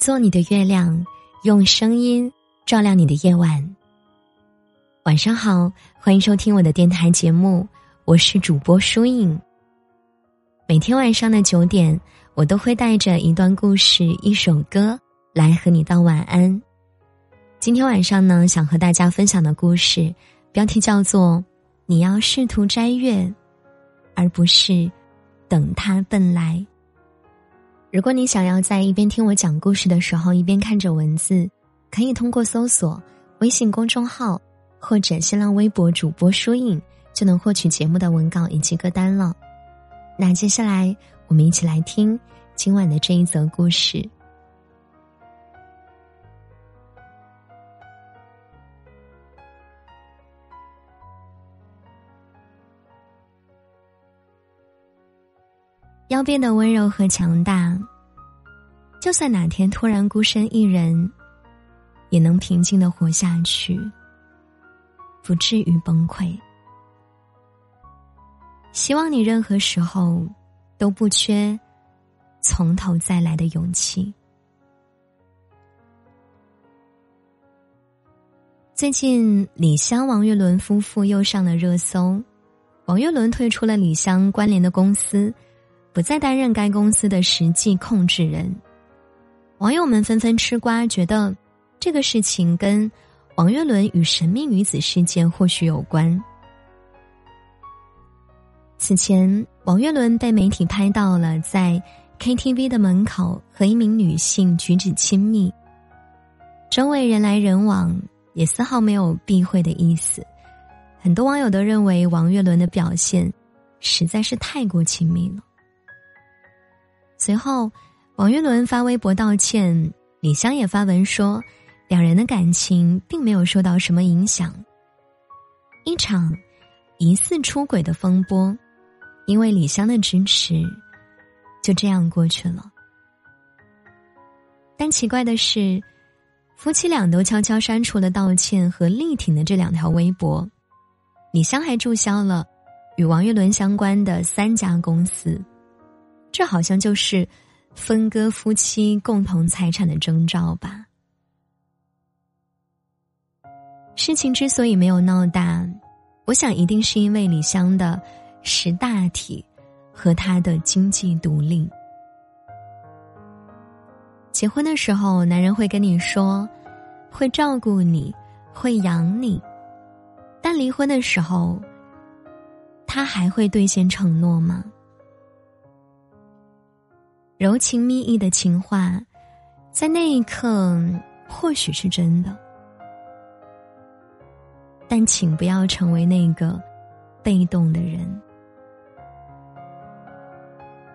做你的月亮，用声音照亮你的夜晚。晚上好，欢迎收听我的电台节目，我是主播舒影。每天晚上的九点，我都会带着一段故事、一首歌来和你道晚安。今天晚上呢，想和大家分享的故事标题叫做《你要试图摘月，而不是等它奔来》。如果你想要在一边听我讲故事的时候一边看着文字，可以通过搜索微信公众号或者新浪微博主播书影，就能获取节目的文稿以及歌单了。那接下来我们一起来听今晚的这一则故事。要变得温柔和强大，就算哪天突然孤身一人，也能平静的活下去，不至于崩溃。希望你任何时候都不缺从头再来的勇气。最近，李湘、王岳伦夫妇又上了热搜，王岳伦退出了李湘关联的公司。不再担任该公司的实际控制人，网友们纷纷吃瓜，觉得这个事情跟王岳伦与神秘女子事件或许有关。此前，王岳伦被媒体拍到了在 KTV 的门口和一名女性举止亲密，周围人来人往，也丝毫没有避讳的意思。很多网友都认为王岳伦的表现实在是太过亲密了。随后，王岳伦发微博道歉，李湘也发文说，两人的感情并没有受到什么影响。一场疑似出轨的风波，因为李湘的支持，就这样过去了。但奇怪的是，夫妻俩都悄悄删除了道歉和力挺的这两条微博，李湘还注销了与王岳伦相关的三家公司。这好像就是分割夫妻共同财产的征兆吧。事情之所以没有闹大，我想一定是因为李湘的识大体和他的经济独立。结婚的时候，男人会跟你说会照顾你，会养你，但离婚的时候，他还会兑现承诺吗？柔情蜜意的情话，在那一刻或许是真的，但请不要成为那个被动的人。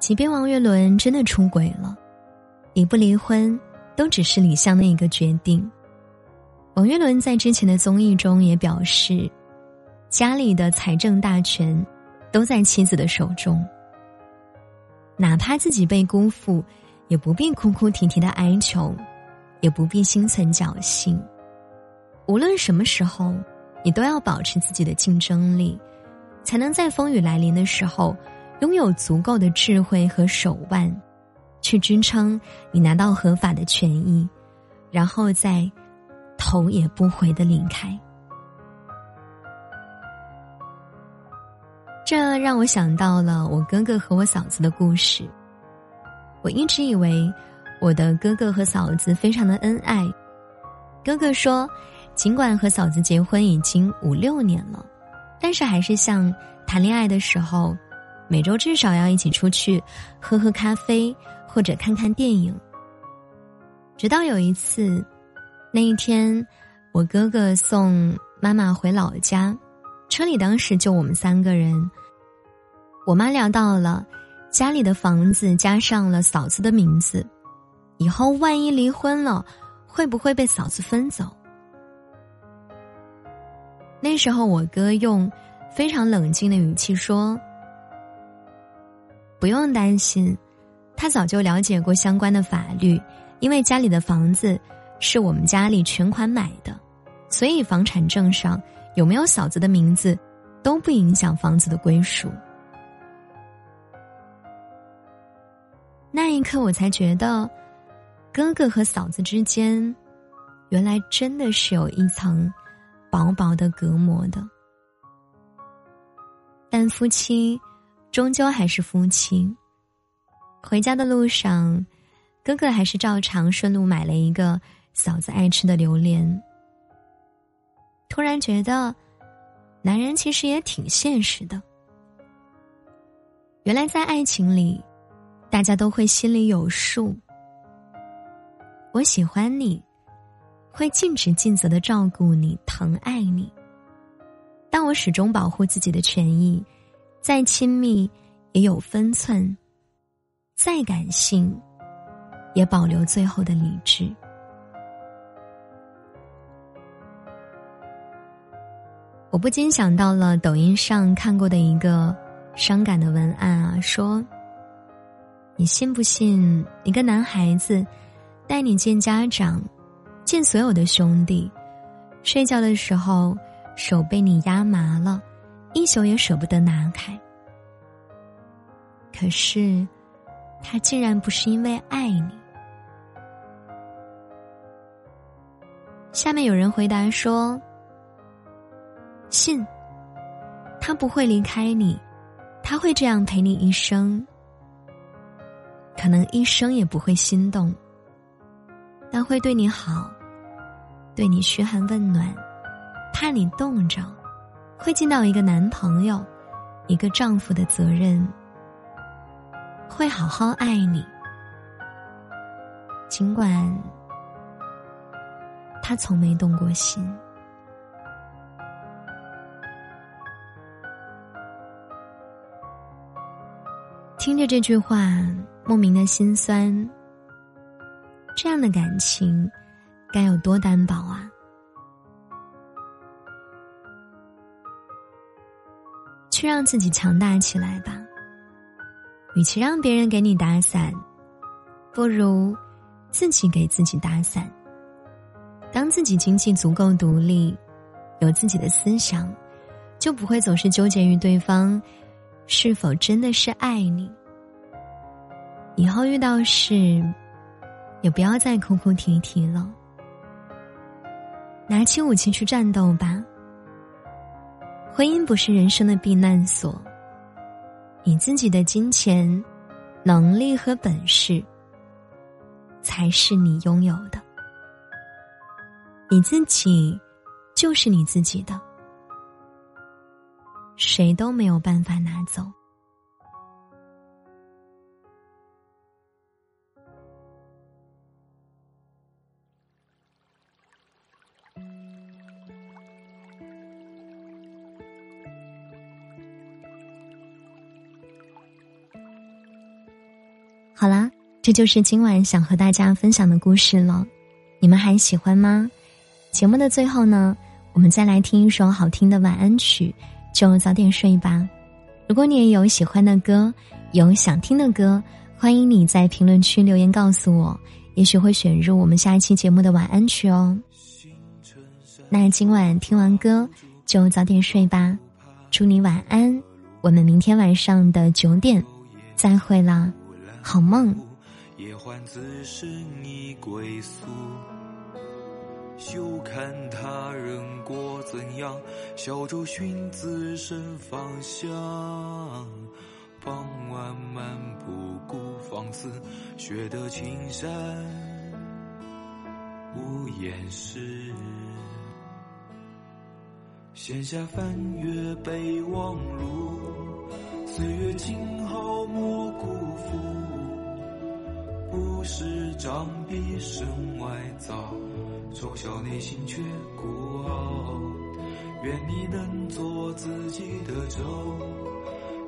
即便王岳伦真的出轨了，离不离婚都只是李湘的一个决定。王岳伦在之前的综艺中也表示，家里的财政大权都在妻子的手中。哪怕自己被辜负，也不必哭哭啼啼的哀求，也不必心存侥幸。无论什么时候，你都要保持自己的竞争力，才能在风雨来临的时候，拥有足够的智慧和手腕，去支撑你拿到合法的权益，然后再头也不回的离开。这让我想到了我哥哥和我嫂子的故事。我一直以为我的哥哥和嫂子非常的恩爱。哥哥说，尽管和嫂子结婚已经五六年了，但是还是像谈恋爱的时候，每周至少要一起出去喝喝咖啡或者看看电影。直到有一次，那一天，我哥哥送妈妈回老家。车里当时就我们三个人。我妈聊到了家里的房子加上了嫂子的名字，以后万一离婚了，会不会被嫂子分走？那时候我哥用非常冷静的语气说：“不用担心，他早就了解过相关的法律，因为家里的房子是我们家里全款买的，所以房产证上。”有没有嫂子的名字，都不影响房子的归属。可，我才觉得，哥哥和嫂子之间，原来真的是有一层薄薄的隔膜的。但夫妻终究还是夫妻。回家的路上，哥哥还是照常顺路买了一个嫂子爱吃的榴莲。突然觉得，男人其实也挺现实的。原来在爱情里，大家都会心里有数。我喜欢你，会尽职尽责的照顾你、疼爱你。但我始终保护自己的权益，再亲密也有分寸，再感性也保留最后的理智。我不禁想到了抖音上看过的一个伤感的文案啊，说：“你信不信一个男孩子带你见家长，见所有的兄弟，睡觉的时候手被你压麻了，一宿也舍不得拿开。可是，他竟然不是因为爱你。”下面有人回答说。信，他不会离开你，他会这样陪你一生。可能一生也不会心动，但会对你好，对你嘘寒问暖，怕你冻着，会尽到一个男朋友、一个丈夫的责任，会好好爱你。尽管他从没动过心。听着这句话，莫名的心酸。这样的感情，该有多单薄啊！去让自己强大起来吧。与其让别人给你打伞，不如自己给自己打伞。当自己经济足够独立，有自己的思想，就不会总是纠结于对方。是否真的是爱你？以后遇到事，也不要再哭哭啼啼了，拿起武器去战斗吧。婚姻不是人生的避难所，你自己的金钱、能力和本事，才是你拥有的。你自己，就是你自己的。谁都没有办法拿走。好啦，这就是今晚想和大家分享的故事了。你们还喜欢吗？节目的最后呢，我们再来听一首好听的晚安曲。就早点睡吧。如果你也有喜欢的歌，有想听的歌，欢迎你在评论区留言告诉我，也许会选入我们下一期节目的晚安曲哦。那今晚听完歌就早点睡吧，祝你晚安。我们明天晚上的九点再会啦，好梦。休看他人过怎样，小舟寻自身方向。傍晚漫步孤芳寺，学得青山无言事。闲暇翻阅备忘录，岁月静好莫辜负。不是长臂身外造。从小内心却孤傲，愿你能做自己的舟，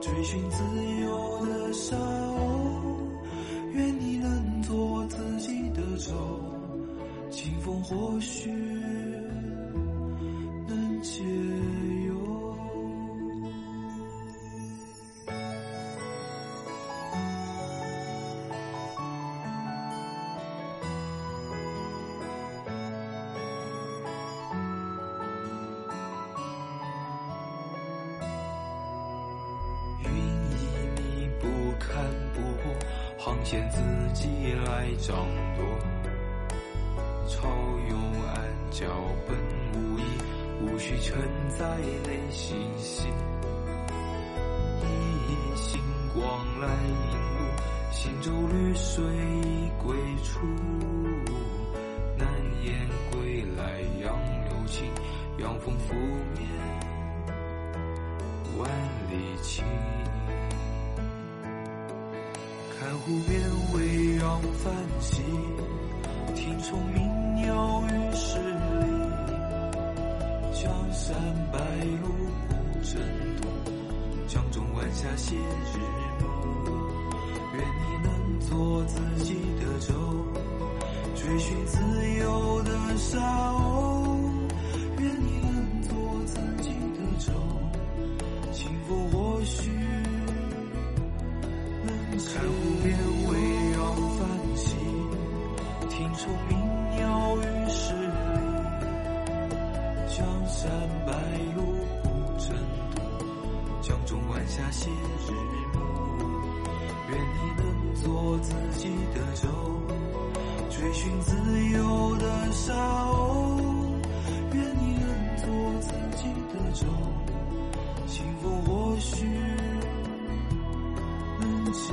追寻自由的沙鸥。愿你能做自己的舟，清风或许见自己来掌舵，潮涌暗礁本无意，无需承载内心。戏。一叶星光来引路，行舟绿水已归处。南燕归来，杨柳青，洋风拂面，万里晴。湖面微让泛起，听虫鸣鸟语十里。江山白露不争渡，江中晚霞写日暮。愿你能做自己的舟，追寻自由的沙鸥。愿你能做自己的舟，幸福或许。虫鸣鸟语十里，江山白露不成图。江中晚霞写日暮，愿你能做自己的舟，追寻自由的沙鸥。愿你能做自己的舟，幸福或许能解。